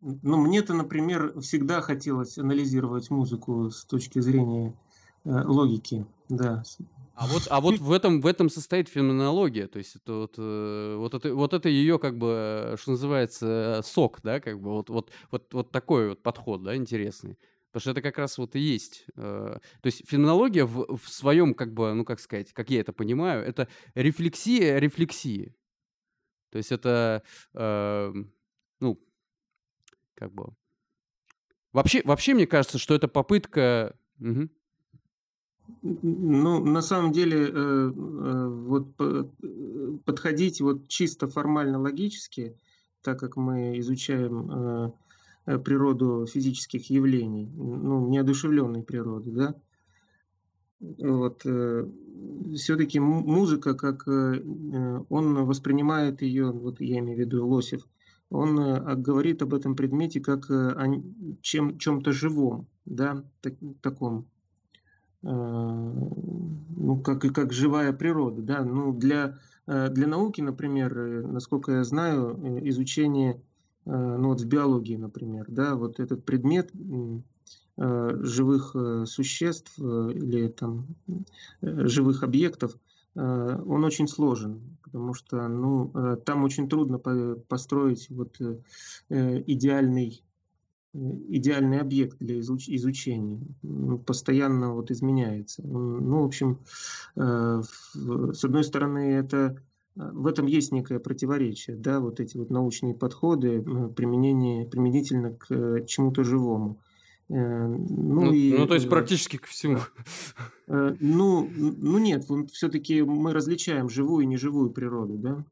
Ну, мне-то, например, всегда хотелось анализировать музыку с точки зрения э, логики, да. А вот, а вот в этом, в этом состоит феноменология, то есть это вот, э, вот это, вот это ее как бы, что называется, сок, да, как бы вот, вот, вот, вот такой вот подход, да, интересный. Потому что это как раз вот и есть. Э, то есть феноменология в, в своем, как бы, ну как сказать, как я это понимаю, это рефлексия рефлексии. То есть это, э, ну, как бы... Вообще, вообще мне кажется, что это попытка... Угу. Ну, на самом деле, э, э, вот подходить вот чисто формально-логически, так как мы изучаем э, природу физических явлений, ну, неодушевленной природы, да, вот, все-таки музыка, как он воспринимает ее, вот я имею в виду Лосев, он говорит об этом предмете как о чем, чем-то живом, да, так, таком Э, ну, как, как живая природа. Да? Ну, для, э, для науки, например, э, насколько я знаю, изучение ну, вот в биологии, например, да, вот этот предмет живых существ или там живых объектов, он очень сложен, потому что ну, там очень трудно построить вот идеальный идеальный объект для изучения. Он постоянно вот изменяется. Ну, в общем, э, с одной стороны, это э, в этом есть некое противоречие, да, вот эти вот научные подходы, применение, применительно к э, чему-то живому. Ну, ну, и, ну, то есть практически ко всему. Ну, ну нет, все-таки мы различаем живую и неживую природу, да.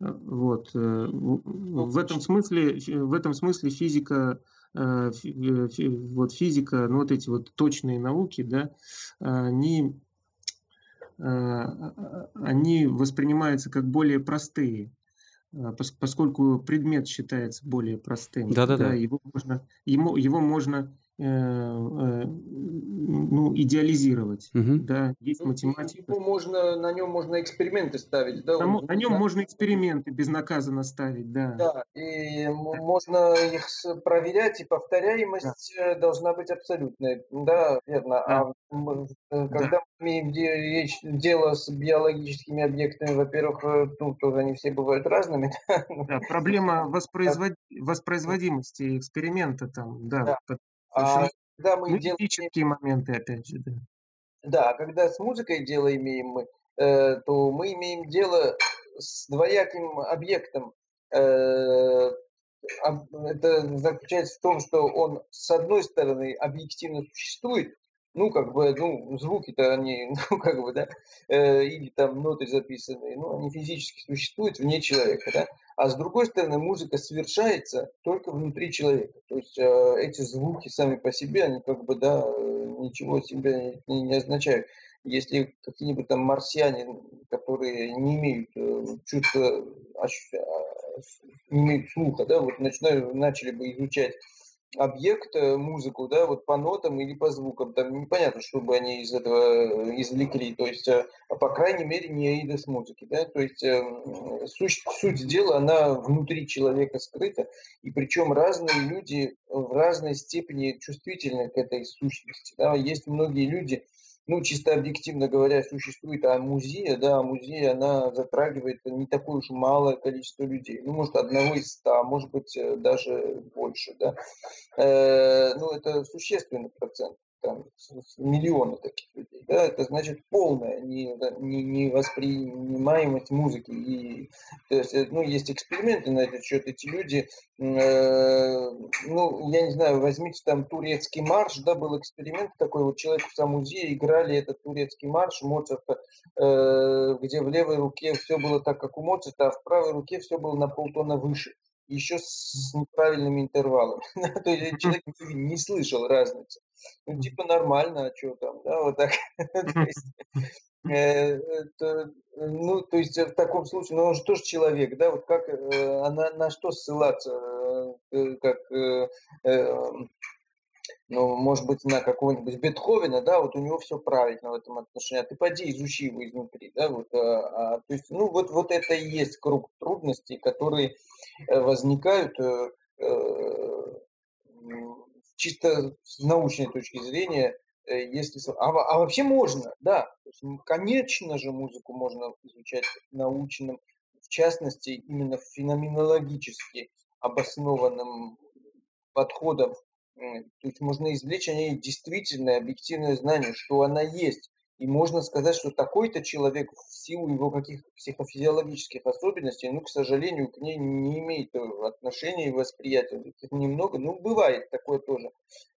Вот. Э, в этом смысле, в этом смысле физика, э, э, вот физика, ну вот эти вот точные науки, да, они, они воспринимаются как более простые, поскольку предмет считается более простым. Да, да, да. Его можно, ему, его можно Э, э, ну, идеализировать. Угу. Да, есть ну, математика. Ему можно, на нем можно эксперименты ставить. Да, Там, на нем да? можно эксперименты безнаказанно ставить, да. Да, и да. можно их проверять, и повторяемость да. Э, должна быть абсолютной. Да, верно. Да. А когда да. мы имеем речь, дело с биологическими объектами, во-первых, ну, тоже они все бывают разными. Да, проблема воспроизвод... воспроизводимости эксперимента там, да. да. А когда мы делаем... моменты, опять же, да. Да, когда с музыкой дело имеем мы, э, то мы имеем дело с двояким объектом. Э, это заключается в том, что он, с одной стороны, объективно существует, ну, как бы, ну, звуки-то они, ну, как бы, да, э, или там ноты записанные, ну, они физически существуют вне человека, да, а с другой стороны, музыка совершается только внутри человека, то есть э, эти звуки сами по себе, они как бы, да, ничего себя не, не означают. Если какие-нибудь там марсиане, которые не имеют э, чувства, а, не имеют слуха, да, вот начинают, начали бы изучать объект, э, музыку, да, вот по нотам или по звукам. Там непонятно, что бы они из этого э, извлекли. То есть, э, по крайней мере, не Аида с музыки. Да? То есть, суть, суть дела, она внутри человека скрыта. И причем разные люди в разной степени чувствительны к этой сущности. Да? Есть многие люди, ну, чисто объективно говоря, существует а музея, да, а музей, она затрагивает не такое уж малое количество людей. Ну, может, одного из ста, может быть, э, даже больше, да. Э, ну, это существенный процент там, миллионы таких людей. Да? Это значит полная невоспринимаемость музыки. И, то есть, э, ну, есть эксперименты на этот счет. Эти люди, э, ну, я не знаю, возьмите там турецкий марш, да, был эксперимент такой, вот человек в музее играли этот турецкий марш Моцарта, э, где в левой руке все было так, как у Моцарта, а в правой руке все было на полтона выше еще с неправильными интервалами. То есть человек не слышал разницы. Ну, типа нормально, а что там, да, вот так. Э, ну, то есть в таком случае, ну он же тоже человек, да, вот как, э, на, на что ссылаться, э, как ну, может быть, на какого-нибудь Бетховена, да, вот у него все правильно в этом отношении, а ты поди изучи его изнутри, да, вот, а, а, то есть, ну, вот, вот это и есть круг трудностей, которые э, возникают э, э, чисто с научной точки зрения, э, если... А, а вообще можно, да. Конечно же, музыку можно изучать научным, в частности, именно феноменологически обоснованным подходом. То есть можно извлечь о ней действительное объективное знание, что она есть. И можно сказать, что такой-то человек в силу его каких психофизиологических особенностей, ну, к сожалению, к ней не имеет отношения и восприятия. Их немного, ну, бывает такое тоже.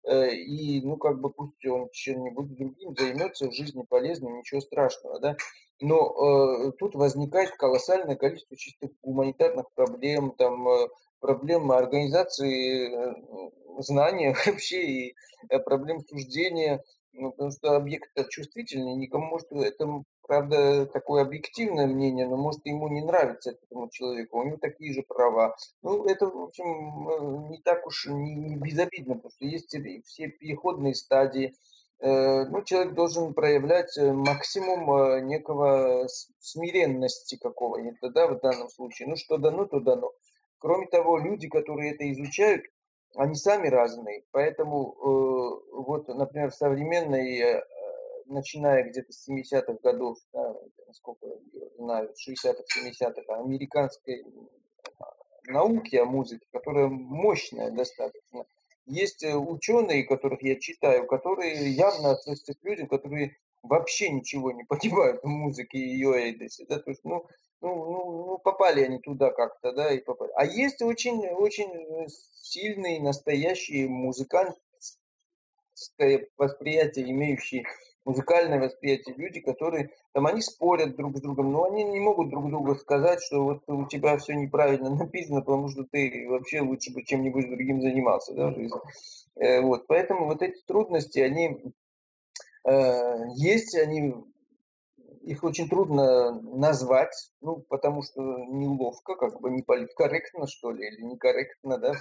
Э, и, ну, как бы пусть он чем-нибудь другим займется в жизни полезным, ничего страшного, да. Но э, тут возникает колоссальное количество чисто гуманитарных проблем, там, э, проблем организации э, знания вообще и э, проблем суждения ну, потому что объект чувствительный, никому может, это, правда, такое объективное мнение, но может ему не нравится этому человеку, у него такие же права. Ну, это, в общем, э, не так уж не, не безобидно, потому что есть все переходные стадии. Э, ну, человек должен проявлять э, максимум некого смиренности какого-нибудь, да, в данном случае. Ну, что дано, то дано. Кроме того, люди, которые это изучают, они сами разные. Поэтому э, вот, например, в современной, э, начиная где-то с 70-х годов, да, насколько я знаю, 60-х, 70-х, американской науки о музыке, которая мощная достаточно. Есть э, ученые, которых я читаю, которые явно относятся к людям, которые вообще ничего не понимают в музыке и ее эйдесе. Да? То есть, ну, ну, ну, ну, попали они туда как-то, да, и попали. А есть очень, очень э, сильные, настоящие музыкантское восприятие, имеющие музыкальное восприятие, люди, которые, там, они спорят друг с другом, но они не могут друг другу сказать, что вот у тебя все неправильно написано, потому что ты вообще лучше бы чем-нибудь другим занимался, да, в жизни. Э, вот, поэтому вот эти трудности, они э, есть, они их очень трудно назвать, ну, потому что неловко, как бы не политкорректно, что ли, или некорректно, да,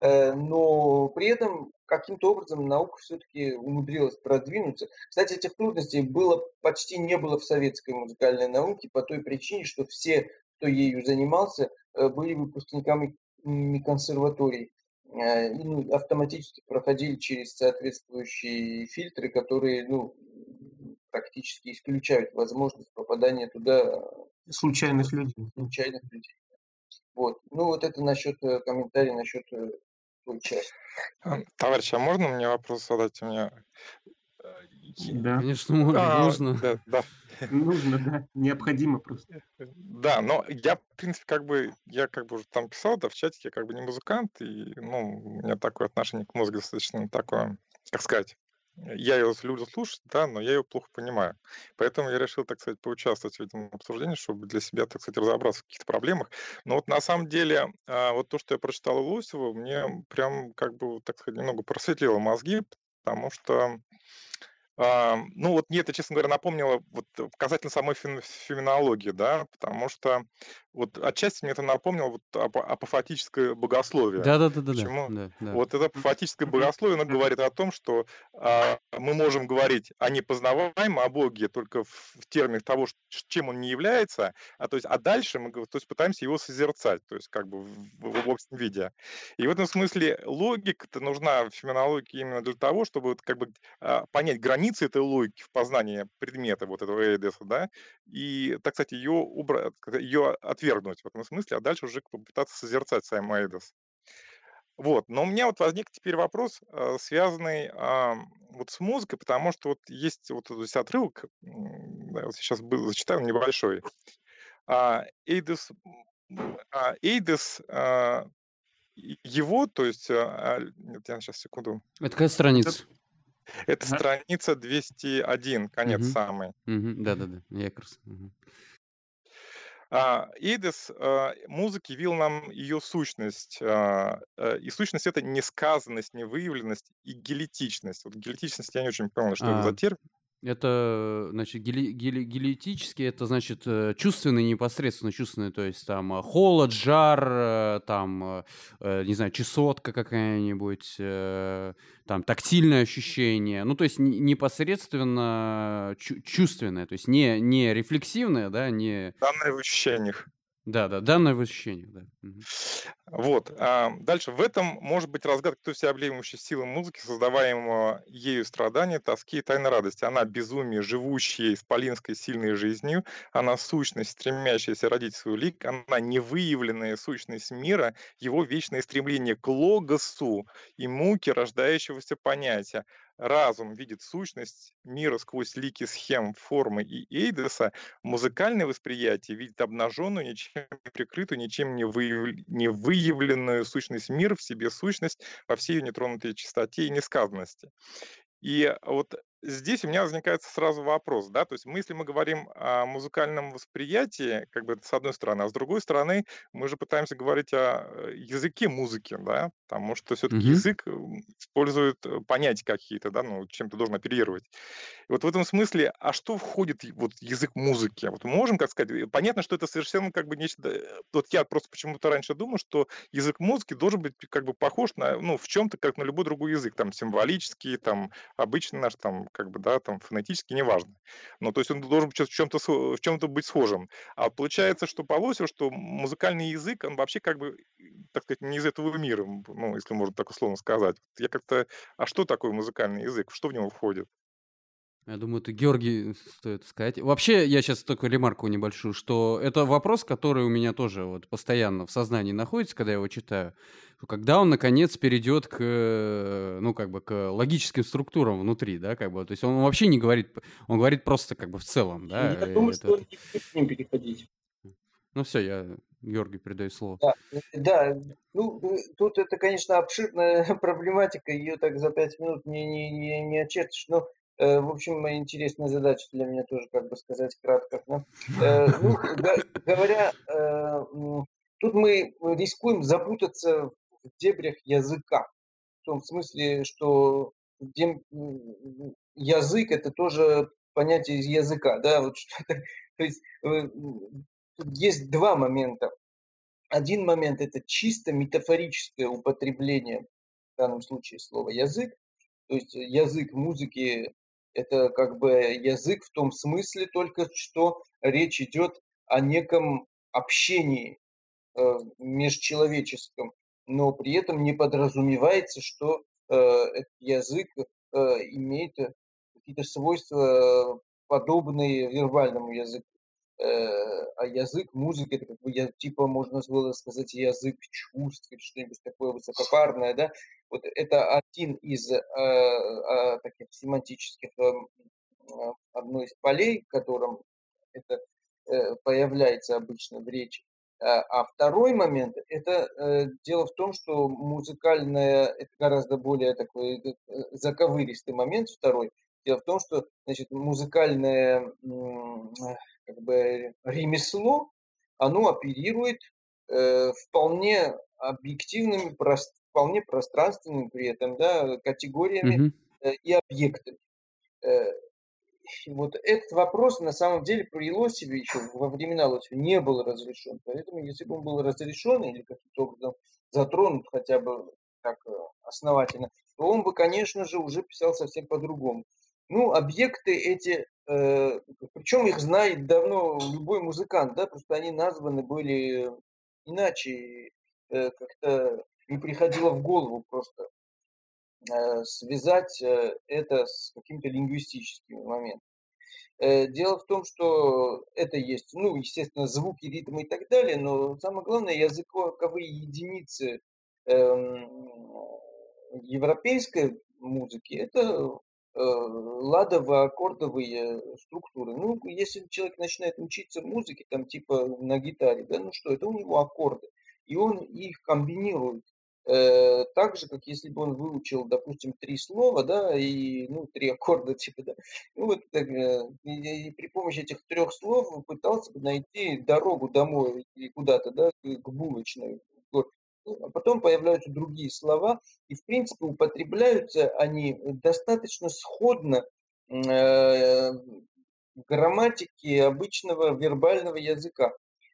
э, но при этом каким-то образом наука все-таки умудрилась продвинуться. Кстати, этих трудностей было почти не было в советской музыкальной науке по той причине, что все, кто ею занимался, э, были выпускниками консерваторий э, ну, автоматически проходили через соответствующие фильтры, которые ну, практически исключают возможность попадания туда случайных людей. Случайных людей. Вот. Ну вот это насчет э, комментария насчет э, той части. А, товарищ, а можно мне вопрос задать? У меня э, да. Конечно, можно. А, нужно. Да, да. Нужно, да. Необходимо просто. Да, но я, в принципе, как бы, я как бы уже там писал, да, в чатике, я как бы не музыкант, и, ну, у меня такое отношение к музыке достаточно такое, как сказать, я ее люблю слушать, да, но я ее плохо понимаю. Поэтому я решил, так сказать, поучаствовать в этом обсуждении, чтобы для себя, так сказать, разобраться в каких-то проблемах. Но вот на самом деле, а, вот то, что я прочитал у Лосева, мне прям, как бы, так сказать, немного просветлило мозги, потому что ну, вот мне это, честно говоря, напомнило вот касательно самой феноменологии, да, потому что вот отчасти мне это напомнило вот ап- апофатическое богословие. Да-да-да-да. Почему? Да, да. Вот это апофатическое богословие, оно говорит о том, что а, мы можем говорить о непознаваемом, о Боге только в, в терминах того, чем он не является, а то есть, а дальше мы то есть, пытаемся его созерцать, то есть как бы в, в, в общем виде. И в этом смысле логика-то нужна в феноменологии именно для того, чтобы вот, как бы а, понять границы этой логики в познании предмета вот этого Эйдеса, да, и, так сказать, ее, убрать, ее отвергнуть в этом смысле, а дальше уже попытаться созерцать сам Эйдос. Вот. Но у меня вот возник теперь вопрос, э, связанный а, вот с музыкой, потому что вот есть вот здесь отрывок, да, вот сейчас был, зачитаю, небольшой. А, Эйдос, а, Эйдос а, его, то есть, а, нет, я сейчас секунду. Это какая страница? Это, это страница 201, конец угу. самый. Угу. Да-да-да, я как раз. Угу. А, Эйдес а, музыки явил нам ее сущность. А, э, и сущность это несказанность, невыявленность и гелетичность. Вот гелетичность я не очень понял, что это за термин. Это, значит, гели, гели, это значит э, чувственный, непосредственно чувственный, то есть там э, холод, жар, э, там, не знаю, чесотка какая-нибудь, там тактильное ощущение, ну то есть непосредственно чувственное, то есть не, не рефлексивное, да, не... Данное в ощущениях. Да, да, данное в ощущениях, да. Вот. А дальше. В этом может быть разгадка той всеобъемлющей силы музыки, создаваемого ею страдания, тоски и тайной радости. Она безумие, живущая исполинской сильной жизнью, она сущность, стремящаяся родить свой лик, она невыявленная сущность мира, его вечное стремление к логосу и муке рождающегося понятия разум видит сущность мира сквозь лики схем, формы и эйдеса, музыкальное восприятие видит обнаженную, ничем не прикрытую, ничем не, выяв... не выявленную сущность мира в себе сущность во всей ее нетронутой чистоте и несказанности. И вот здесь у меня возникает сразу вопрос, да, то есть мы, если мы говорим о музыкальном восприятии, как бы это с одной стороны, а с другой стороны мы же пытаемся говорить о э, языке музыки, да, потому что все-таки Мгм. язык использует э, понятия какие-то, да, ну, чем ты должен оперировать. И вот в этом смысле, а что входит вот язык музыки? Вот мы можем, как сказать, э, понятно, что это совершенно как бы нечто... Вот я просто почему-то раньше думал, что язык музыки должен быть как бы похож на, ну, в чем-то, как на любой другой язык, там, символический, там, обычный наш, там, как бы, да, там, фонетически, неважно. Ну, то есть он должен в чем-то, в чем-то быть схожим. А получается, что по Лосю, что музыкальный язык, он вообще как бы, так сказать, не из этого мира, ну, если можно так условно сказать. Я как-то... А что такое музыкальный язык? Что в него входит? Я думаю, это Георгий стоит сказать. Вообще, я сейчас только ремарку небольшую, что это вопрос, который у меня тоже вот постоянно в сознании находится, когда я его читаю. Когда он, наконец, перейдет к, ну, как бы, к логическим структурам внутри, да, как бы. То есть он вообще не говорит, он говорит просто как бы в целом, да. Я думаю, это... что он не будет к ним переходить. Ну все, я Георгий передаю слово. Да, да, ну тут это, конечно, обширная проблематика, ее так за пять минут не, не, не, не очертишь, но Э, в общем, интересная задача для меня тоже, как бы сказать кратко. Да? Э, ну, говоря, э, тут мы рискуем запутаться в дебрях языка. В том смысле, что язык это тоже понятие из языка. Да? Вот то есть есть два момента. Один момент это чисто метафорическое употребление, в данном случае слова язык. То есть язык музыки это как бы язык в том смысле только, что речь идет о неком общении э, межчеловеческом, но при этом не подразумевается, что э, этот язык э, имеет какие-то свойства, подобные вербальному языку. Э, а язык музыки, это как бы, я, типа, можно было сказать, язык чувств или что-нибудь такое высокопарное, да, вот это один из э, э, таких семантических, э, одно из полей, в котором это э, появляется обычно в речи. А, а второй момент, это э, дело в том, что музыкальное, это гораздо более такой э, заковыристый момент второй. Дело в том, что значит, музыкальное как бы ремесло, оно оперирует э, вполне объективными, прост, вполне пространственными при этом, да, категориями э, и объектами. Э, вот этот вопрос на самом деле при Лосеве еще во времена Лосева не был разрешен. Поэтому если бы он был разрешен или каким-то образом затронут хотя бы так э, основательно, то он бы, конечно же, уже писал совсем по-другому. Ну, объекты эти, причем их знает давно любой музыкант, да, просто они названы были иначе, э, как-то не приходило в голову просто э, связать э, это с каким-то лингвистическим моментом. Э, дело в том, что это есть, ну, естественно, звуки, ритмы и так далее, но самое главное, языковые единицы э, европейской музыки – это Э, ладово-аккордовые структуры. Ну, если человек начинает учиться музыке, там типа на гитаре, да, ну что, это у него аккорды. И он их комбинирует э, так же, как если бы он выучил, допустим, три слова, да, и, ну, три аккорда, типа, да. Ну, вот так, э, и, и при помощи этих трех слов пытался бы найти дорогу домой или куда-то, да, к булочной. А потом появляются другие слова, и, в принципе, употребляются они достаточно сходно э, грамматики обычного вербального языка.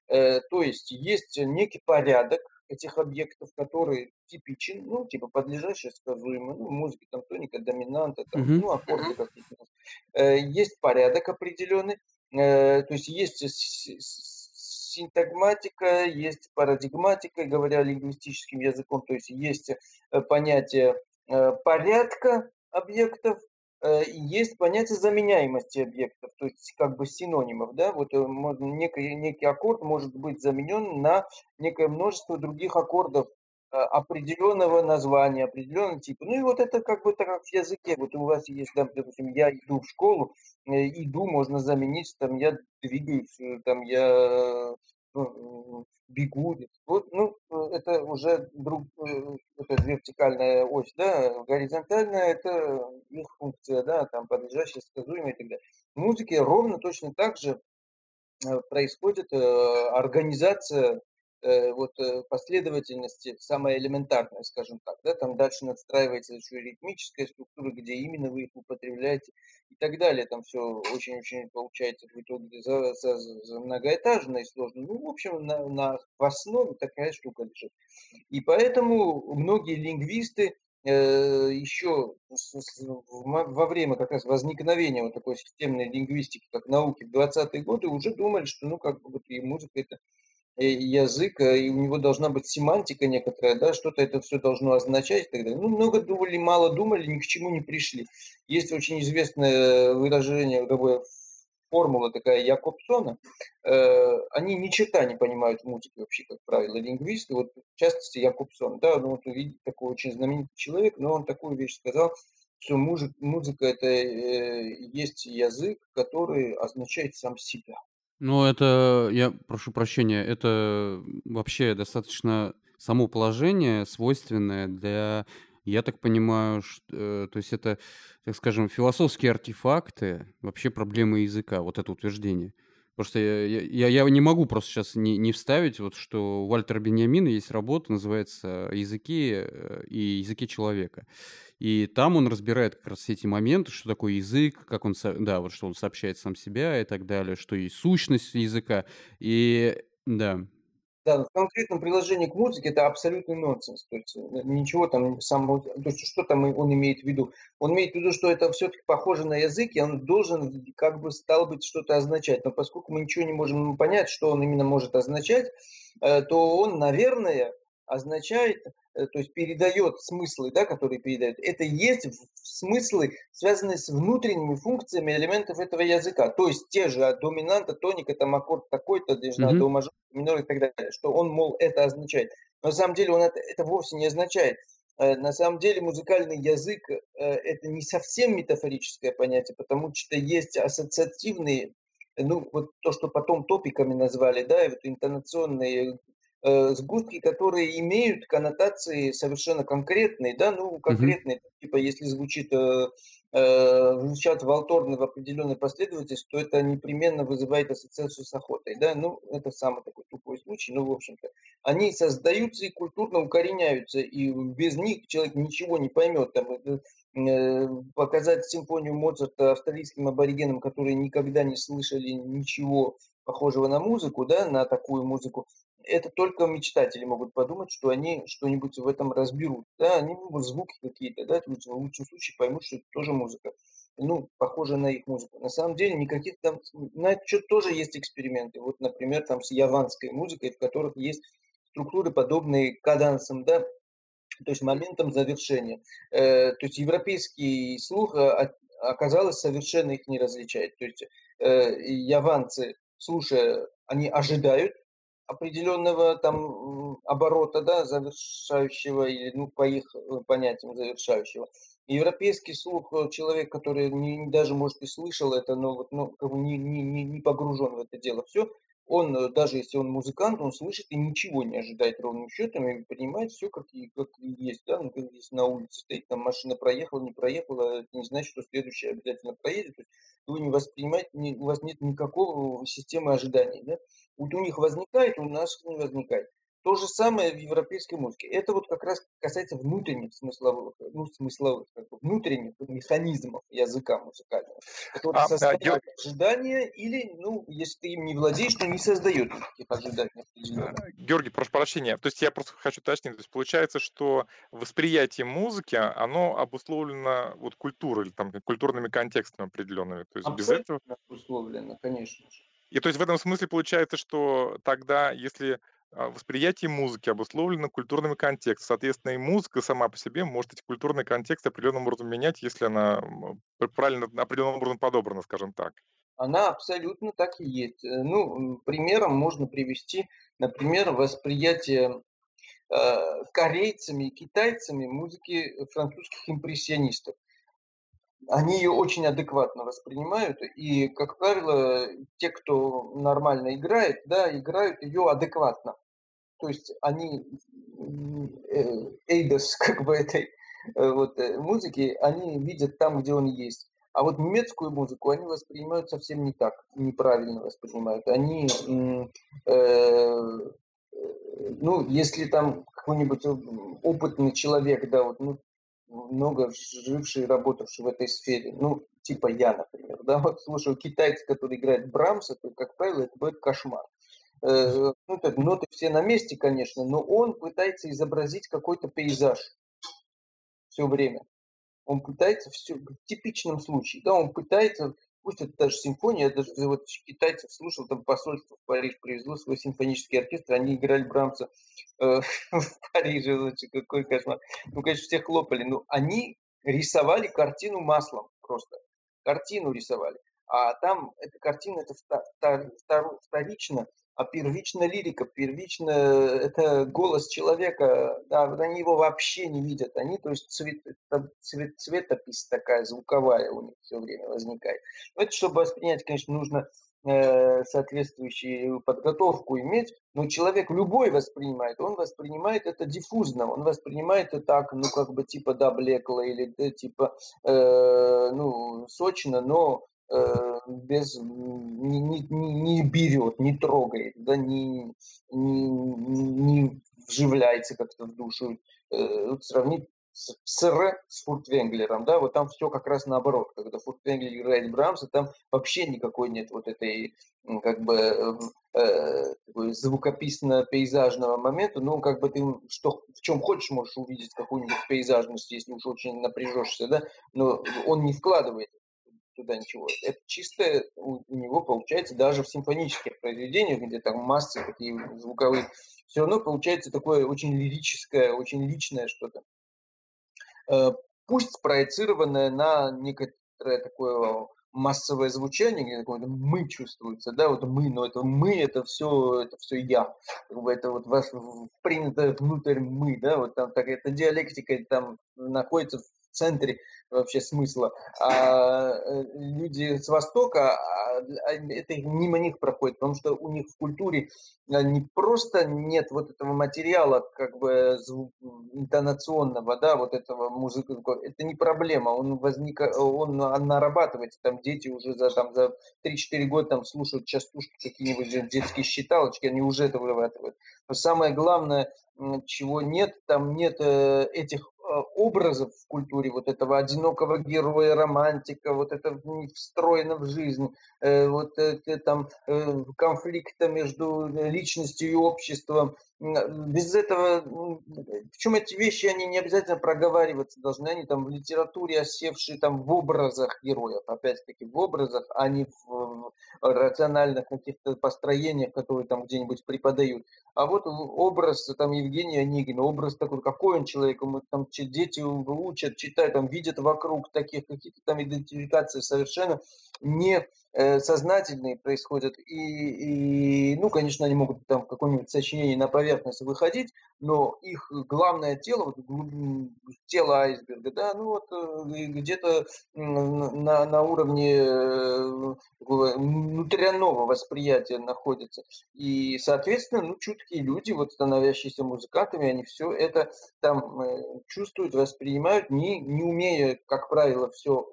Э, то есть есть некий порядок этих объектов, который типичен, ну, типа подлежащее, сказуемое, ну, музыки, там, тоника, доминанта, там, Мгм. ну, аккорды какие-то. Э, Есть порядок определенный, э, то есть есть синтагматика, есть парадигматика, говоря лингвистическим языком, то есть есть э, понятие э, порядка объектов, э, есть понятие заменяемости объектов, то есть как бы синонимов, да, вот некий, некий аккорд может быть заменен на некое множество других аккордов определенного названия, определенного типа. Ну и вот это как бы так в языке. Вот у вас есть, да, допустим, я иду в школу, э, иду можно заменить, там, я двигаюсь, э, там, я э, ну, бегу. Вот, ну, э, это уже друг, э, это вертикальная ось, да, горизонтальная это их функция, да, там, подлежащая, сказуемая и так далее. В музыке ровно точно так же э, происходит э, организация э, вот э, последовательности, самая элементарная, скажем так, да, там дальше надстраивается еще ритмическая структура, где именно вы их употребляете и так далее, там все очень-очень получается в итоге за, за, за многоэтажно и сложно. Ну, в общем, на, на, в основе такая штука лежит. И поэтому многие лингвисты э, еще во время как раз возникновения вот такой системной лингвистики, как науки в 20-е годы, уже думали, что ну как бы вот и музыка это э, язык, э, и у него должна быть семантика некоторая, да, что-то это все должно означать и так далее. Ну, много думали, мало думали, ни к чему не пришли. Есть очень известное выражение, такое формула такая Якобсона, э, они ни черта не понимают в музыке вообще, как правило, лингвисты, вот в частности Якобсон, да, ну вот такой очень знаменитый человек, но он такую вещь сказал, что музыка, музыка это э, есть язык, который означает сам себя. Ну, это, я прошу прощения, это вообще достаточно само положение свойственное для, я так понимаю, ш- э, то есть это, так скажем, философские артефакты, вообще проблемы языка, вот это утверждение. Просто я, я, я- не могу просто сейчас не, не вставить, вот что у Вальтера Беньямина есть работа, называется «Языки э, и языки человека». И там он разбирает как раз все эти моменты, что такое язык, как он, да, вот что он сообщает сам себя и так далее, что есть сущность языка. И да, Да, в конкретном приложении к музыке это абсолютный нонсенс. То есть э, ничего там самого... То есть что там он имеет в виду? Он имеет в виду, что это все-таки похоже на язык, и он должен как бы стал быть что-то означать. Но поскольку мы ничего не можем понять, что он именно может означать, э, то он, наверное, означает, э, то есть передает смыслы, да, которые передает. Это есть смыслы, связанные с внутренними функциями элементов этого языка. То есть те же доминанта, тоника, там аккорд такой-то, Мгм. до мажор, минор и так далее. Что он, мол, это означает. Но на самом деле он это, это вовсе не означает. Э, На самом деле музыкальный язык э, это не совсем метафорическое понятие, потому что есть ассоциативные, ну вот то, что потом топиками назвали, да, и вот интонационные сгустки, которые имеют коннотации совершенно конкретные, да, ну конкретные, типа если звучит э, э, звучат валторны в определенной последовательности, то это непременно вызывает ассоциацию с охотой, да, ну это самый такой тупой случай, ну в общем-то они создаются и культурно укореняются, и без них человек ничего не поймет. Там, э, показать симфонию Моцарта австралийским аборигенам, которые никогда не слышали ничего похожего на музыку, да, на такую музыку, это только мечтатели могут подумать, что они что-нибудь в этом разберут. Да, они могут звуки какие-то, да, в лучшем случае поймут, что это тоже музыка. Ну, похоже на их музыку. На самом деле никаких там, на этот счет тоже есть эксперименты. Вот, например, там с яванской музыкой, в которых есть структуры, подобные кадансам, да, то есть моментом завершения. Э, то есть европейский слух э, оказалось совершенно их не различает. То есть э, яванцы, слушая, они ожидают определенного там оборота, да, завершающего, или, ну, по их э, понятиям завершающего. Европейский слух, э, человек, который не, даже, может, и слышал это, но вот, ну, не, не, не погружен в это дело, все, он, э, даже если он музыкант, он слышит и ничего не ожидает ровным счетом и принимает все как, и, как и есть. Да? Ну, как если на улице стоит, там машина проехала, не проехала, это не значит, что следующая обязательно проедет. То есть вы не воспринимаете, не, у вас нет никакого системы ожиданий. Да? У них возникает, у нас не возникает. То же самое в европейской музыке. Это вот как раз касается внутренних смысловых, ну, смысловых, как бы внутренних механизмов языка музыкального. Вот а, создает ожидания или, ну, если ты им не владеешь, то не создает никаких ожиданий. Георгий, прошу прощения. То есть я просто хочу уточнить. То есть получается, что восприятие музыки, оно обусловлено вот культурой, или там культурными контекстами определенными. То есть Абсолютно без этого... обусловлено, конечно же. И то есть в этом смысле получается, что тогда, если а, восприятие музыки обусловлено культурным контекстом. Соответственно, и музыка сама по себе может эти культурные контексты определенным образом менять, если она правильно, определенным образом подобрана, скажем так. Она абсолютно так и есть. Э, ну, примером можно привести, например, восприятие э, корейцами и китайцами музыки французских импрессионистов. Они ее очень адекватно воспринимают, и, как правило, те, кто нормально играет, да, играют ее адекватно. То есть они э, эйдос как бы этой э, вот, э, музыки, они видят там, где он есть. А вот немецкую музыку они воспринимают совсем не так, неправильно воспринимают. Они, э, ну, если там какой-нибудь опытный человек, да, вот, ну, много живший и работавший в этой сфере, ну, типа я, например, да, вот слушаю китайца, который играет Брамса, то, как правило, это будет кошмар. Э, ну, так, ноты все на месте, конечно, но он пытается изобразить какой-то пейзаж все время. Он пытается все, в типичном случае, да, он пытается, пусть это даже симфония, я даже вот китайцев слушал, там посольство в Париж привезло свой симфонический оркестр, они играли Брамса э, в Париже, значит, какой кошмар. Ну, конечно, все хлопали, но они рисовали картину маслом просто, картину рисовали. А там эта картина, это вторично, а первичная лирика, первично это голос человека, да, они его вообще не видят, они, то есть цвет, цвет, цветопись такая звуковая у них все время возникает. Но это, чтобы воспринять, конечно, нужно э, соответствующую подготовку иметь, но человек любой воспринимает, он воспринимает это диффузно, он воспринимает это так, ну как бы типа да, блекло или да, типа э, ну сочно, но Э, без, не, не, не берет, не трогает, да, не, не, не вживляется как-то в душу. Э, вот сравнить с, с Р с Фуртвенглером, да, вот там все как раз наоборот. Когда Фуртвенглер играет Брамса, там вообще никакой нет вот этой как бы э, э звукописно-пейзажного момента, ну, как бы ты что, в чем хочешь можешь увидеть какую-нибудь пейзажность, если уж очень напряжешься, да, но он не вкладывает туда ничего. Это чисто у, него получается даже в симфонических произведениях, где там массы такие звуковые, все равно получается такое очень лирическое, очень личное что-то. Э, пусть спроецированное на некоторое такое массовое звучание, где такое мы чувствуется, да, вот мы, но это мы, это все, это все я, это вот ваш принято внутрь мы, да, вот там так эта диалектика там находится центре вообще смысла. А э, люди с Востока, а, это мимо них проходит, потому что у них в культуре а, не просто нет вот этого материала, как бы интонационного, да, вот этого музыки, это не проблема, он возник, он нарабатывается, там дети уже за, там, за 3-4 года там слушают частушки какие-нибудь детские считалочки, они уже это вырабатывают. Самое главное, чего нет, там нет э, этих образов в культуре, вот этого одинокого героя, романтика, вот это встроено в жизнь, э, вот это там э, конфликта между личностью и обществом, без этого, причем эти вещи, они не обязательно проговариваться должны, они там в литературе осевшие там в образах героев, опять-таки в образах, а не в рациональных каких-то построениях, которые там где-нибудь преподают. А вот образ там Евгения Онегина, образ такой, какой он человек, мы там дети учат, читают, там видят вокруг таких какие-то там идентификации совершенно не сознательные происходят, и, и, ну, конечно, они могут там какое-нибудь сочинение на поверхность выходить, но их главное тело, вот, тело айсберга, да, ну вот э, где-то на, на уровне э, внутреннего восприятия находится. И, соответственно, ну, чуткие люди, вот становящиеся музыкантами, они все это там чувствуют, воспринимают, не, не умея, как правило, все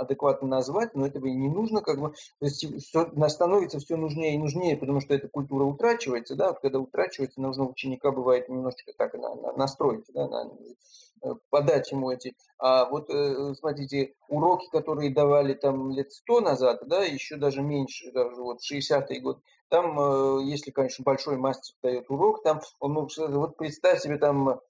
адекватно назвать, но этого и не нужно, как бы, то есть все, становится все нужнее и нужнее, потому что эта культура утрачивается, да, вот когда утрачивается, нужно ученика бывает немножечко так на, на, настроить, да, на, Э, подать ему эти. А вот э, смотрите, уроки, которые давали там лет сто назад, да, еще даже меньше, даже вот 60-й год, там, э, если, конечно, большой мастер дает урок, там он мог вот представь себе там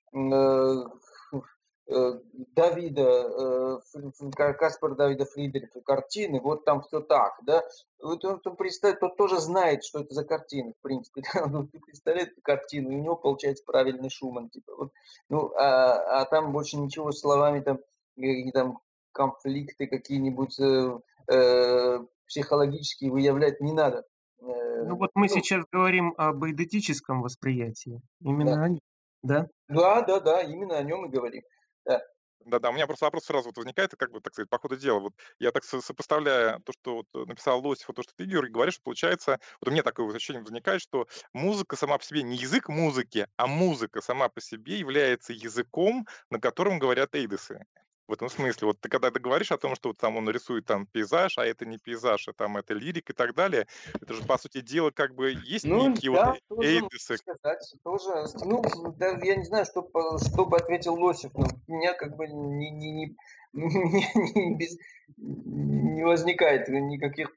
Давида, э, Каспар Давида Фридриха картины, вот там все так, да, вот он, он представляет, тот тоже знает, что это за картина, в принципе, да? ну, ты представляешь эту картину, и у него получается правильный Шуман, типа, вот, ну, а, а там больше ничего словами, там, какие там конфликты какие-нибудь э, э, психологические выявлять не надо. Э, ну вот мы ну, сейчас говорим об эдетическом восприятии, именно да. о нем, да? Да, да, да, именно о нем и говорим. Да. Да-да, у меня просто вопрос сразу вот возникает, как бы, так сказать, по ходу дела. Вот я так сопоставляя то, что вот э, написал Лосев, вот то, что ты, Георгий, говоришь, получается, вот у меня такое вот ощущение возникает, что музыка сама по себе не язык музыки, а музыка сама по себе является языком, на котором говорят эйдесы в этом смысле. Вот ты когда ты говоришь о том, что вот там он рисует там пейзаж, а это не пейзаж, а там это лирик и так далее, это же, по сути дела, как бы есть ну, некие да, вот тоже эйдесы. Сказать, тоже, ну, да, я не знаю, что, что бы ответил Лосев, но у меня как бы не, не, не, не, не, без, не возникает никаких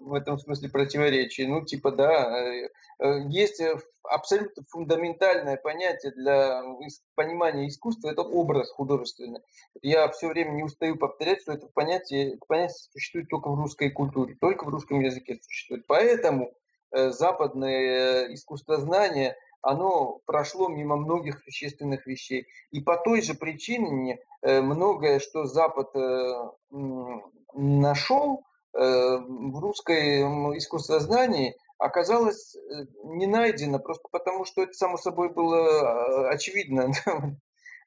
в этом смысле противоречий. Ну, типа, да, э, э, есть э, абсолютно фундаментальное понятие для понимания искусства – это образ художественный. Я все время не устаю повторять, что это понятие, это понятие существует только в русской культуре, только в русском языке существует. Поэтому западное искусствознание – оно прошло мимо многих существенных вещей. И по той же причине многое, что Запад нашел, в русской искусствознании оказалось э, не найдено, просто потому что это само собой было а, очевидно.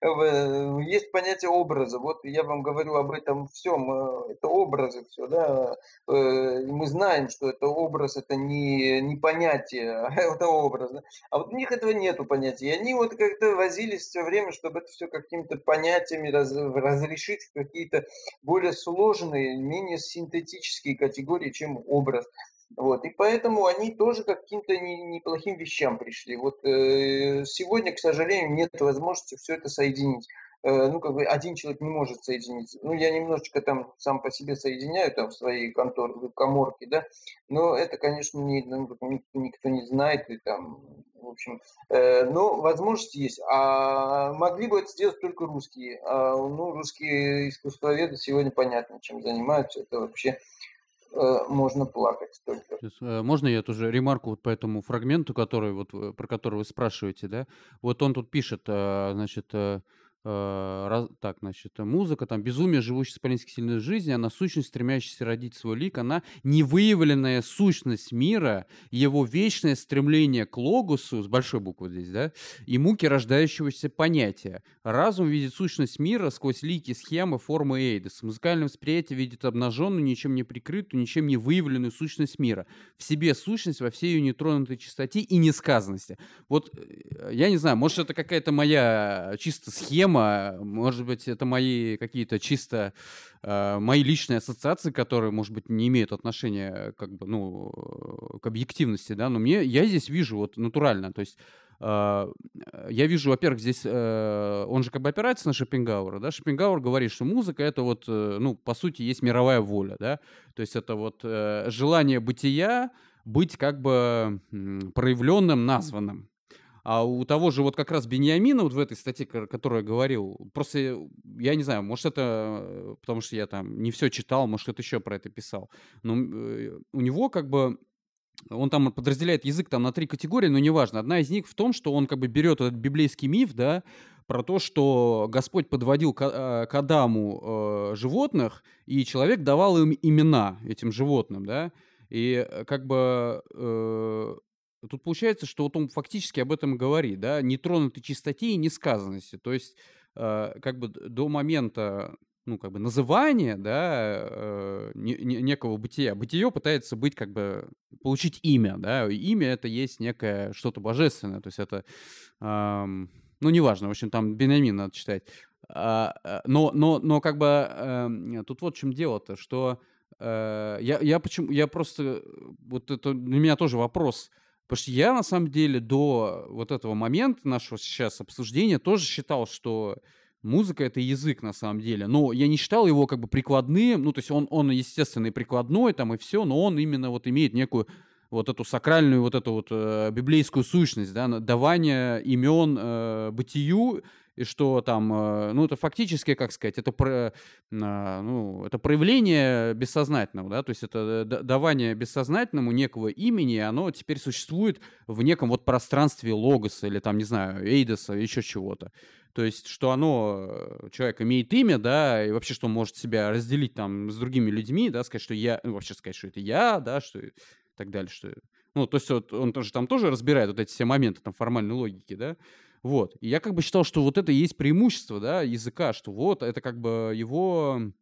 Есть понятие образа. Вот я вам говорю об этом всем. Э, это образы все, да. Э, мы знаем, что это образ, это не, не понятие, а это образ. Да? А вот у них этого нету понятия. И они вот как-то возились все время, чтобы это все какими-то понятиями раз, разрешить в какие-то более сложные, менее синтетические категории, чем образ. Вот, и поэтому они тоже к каким-то неплохим вещам пришли. Вот э, сегодня, к сожалению, нет возможности все это соединить. Э, ну, как бы один человек не может соединить. Ну, я немножечко там сам по себе соединяю там в своей конторе, в коморке, да, но это, конечно, не, ну, никто не знает, и там, в общем, э, но возможности есть. А могли бы это сделать только русские. А, ну, русские искусствоведы сегодня понятно, чем занимаются. Это вообще можно плакать только. Э, можно я тоже ремарку вот по этому фрагменту, который вот про который вы спрашиваете, да? Вот он тут пишет, э, значит, Э, раз, так, значит, музыка, там, безумие, живущее исполнительской сильной жизни, она сущность, стремящаяся родить свой лик, она невыявленная сущность мира, его вечное стремление к логосу, с большой буквы здесь, да, и муки рождающегося понятия. Разум видит сущность мира сквозь лики, схемы, формы Эйдес. Музыкальное восприятие видит обнаженную, ничем не прикрытую, ничем не выявленную сущность мира. В себе сущность во всей ее нетронутой чистоте и несказанности. Вот, э, я не знаю, может, это какая-то моя чисто схема, тема. Может быть, это мои какие-то чисто э, мои личные ассоциации, которые, может быть, не имеют отношения как бы, ну, к объективности, да, но мне, я здесь вижу вот натурально, то есть Uh, я вижу, во-первых, здесь uh, он же как бы опирается на Шопенгауэра, да, Шопенгауэр говорит, что музыка это вот, uh, ну, по сути, есть мировая воля, да, то есть это вот желание бытия быть как бы проявленным, названным, а у того же вот как раз Бениамина, вот в этой статье, которую я говорил, просто, я не знаю, может это, э, потому что я там не все читал, может это еще про это писал, но э, у него как бы он там подразделяет язык там на три категории, но неважно. Одна из них в том, что он как бы берет этот библейский миф, да, про то, что Господь подводил к, э, к Адаму э, животных, и человек давал им имена этим животным, да, и как бы э, тут получается, что вот он фактически об этом и говорит, да, нетронутой чистоте и несказанности. То есть э, как бы до момента ну, как бы называния, да, э, не, не, некого бытия. Бытие пытается быть, как бы, получить имя, да, имя это есть некое что-то божественное, то есть это, э, ну, неважно, в общем, там Бенамин надо читать. А, а, но, но, но как бы эм, тут вот в чем дело-то, что э, я, я почему, я просто, вот это для меня тоже вопрос, потому что я на самом деле до вот этого момента нашего сейчас обсуждения тоже считал, что музыка это язык на самом деле, но я не считал его как бы прикладным, ну то есть он, он естественно и прикладной там и все, но он именно вот имеет некую вот эту сакральную, вот эту вот э, библейскую сущность, да, давание имен э, бытию, и что там, э, ну, это фактически, как сказать, это, про, э, ну, это проявление бессознательного, да, то есть это давание бессознательному некого имени, оно теперь существует в неком вот пространстве логоса или там, не знаю, эйдоса, еще чего-то. То есть, что оно, э, человек имеет имя, да, и вообще, что он может себя разделить там с другими людьми, да, сказать, что я, ну, вообще сказать, что это я, да, что так далее, что... Ну, то есть вот он тоже там тоже разбирает вот эти все моменты там формальной логики, да, вот. И я как бы считал, что вот это и есть преимущество, да, языка, что вот это как бы его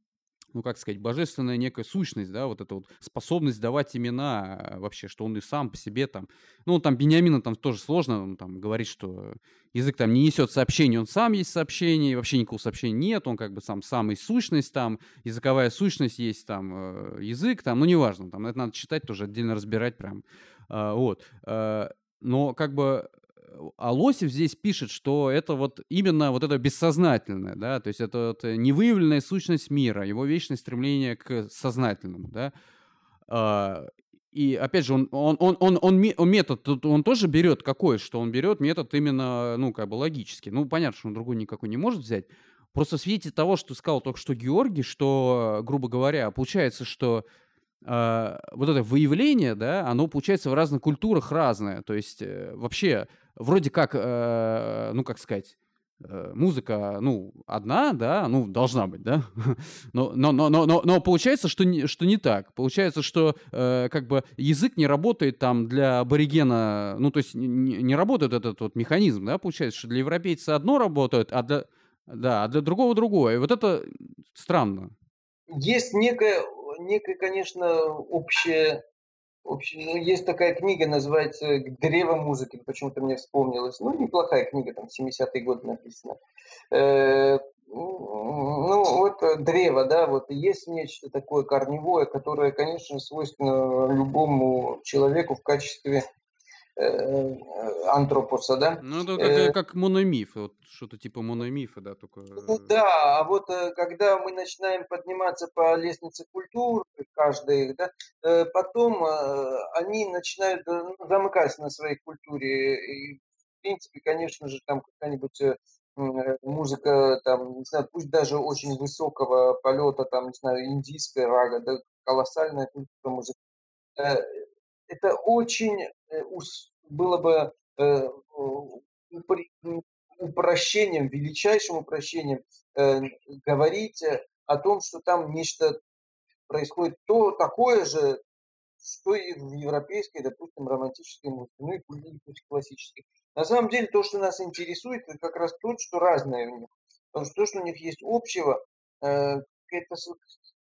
ну, как сказать, божественная некая сущность, да, вот эта вот способность давать имена а, вообще, что он и сам по себе там, ну, там Бениамина там тоже сложно, он там говорит, что язык там не несет сообщений, он сам есть сообщение, вообще никакого сообщения нет, он как бы сам самый сущность там, языковая сущность есть там, э, язык там, ну, неважно, там, это надо читать тоже, отдельно разбирать прям, э, вот, э, но как бы а Лосев здесь пишет, что это вот именно вот это бессознательное, да, то есть это вот невыявленная сущность мира, его вечное стремление к сознательному, да. А, и опять же, он, он, он, он, он, он метод, он тоже берет какой, что он берет метод именно, ну, как бы логический. Ну, понятно, что он другой никакой не может взять. Просто в свете того, что сказал только что Георгий, что, грубо говоря, получается, что э, вот это выявление, да, оно получается в разных культурах разное. То есть э, вообще вроде как, э, ну, как сказать, э, музыка, ну, одна, да, ну, должна быть, да, но, но, но, но, но, но получается, что не, что не так. Получается, что как бы язык не работает там для аборигена, ну, то есть не, не работает этот вот механизм, да, получается, что для европейца одно работает, а для, да, а для другого другое. И вот это странно. Есть некая, некая, конечно, общая общем, ну, есть такая книга, называется «Древо музыки», почему-то мне вспомнилось. Ну, неплохая книга, там, 70-е годы написана. Э, ну, вот древо, да, вот есть нечто такое корневое, которое, конечно, свойственно любому человеку в качестве антропоса, да? Ну, это как, э, как мономиф, вот что-то типа мономифа, да, только... Ну да, а вот э, когда мы начинаем подниматься по лестнице культур, каждый, да, потом они начинают ну, замыкаться на своей культуре. И, в принципе, конечно же, там какая-нибудь музыка, там, не знаю, пусть даже очень высокого полета, там, не знаю, индийская рага, да, колоссальная культура музыки это очень э, было бы э, упрощением, величайшим упрощением э, говорить о том, что там нечто происходит то такое же, что и в европейской, допустим, романтической музыке, ну и пусть классической. На самом деле то, что нас интересует, это как раз то, что разное у них. Потому что то, что у них есть общего, это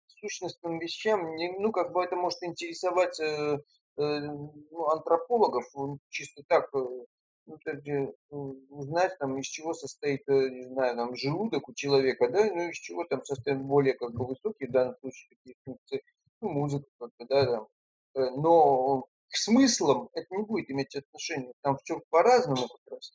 сущностным вещам, ну, как бы это может интересовать Э, ну, антропологов, чисто так, э, ну, где узнать, там, из чего состоит, э, не знаю, там, желудок у человека, да, ну, из чего там состоят более, как бы, высокие, в данном случае, такие функции, ну, музыка, как-то, да, там. Но к смыслам это не будет иметь отношения, там все по-разному как раз.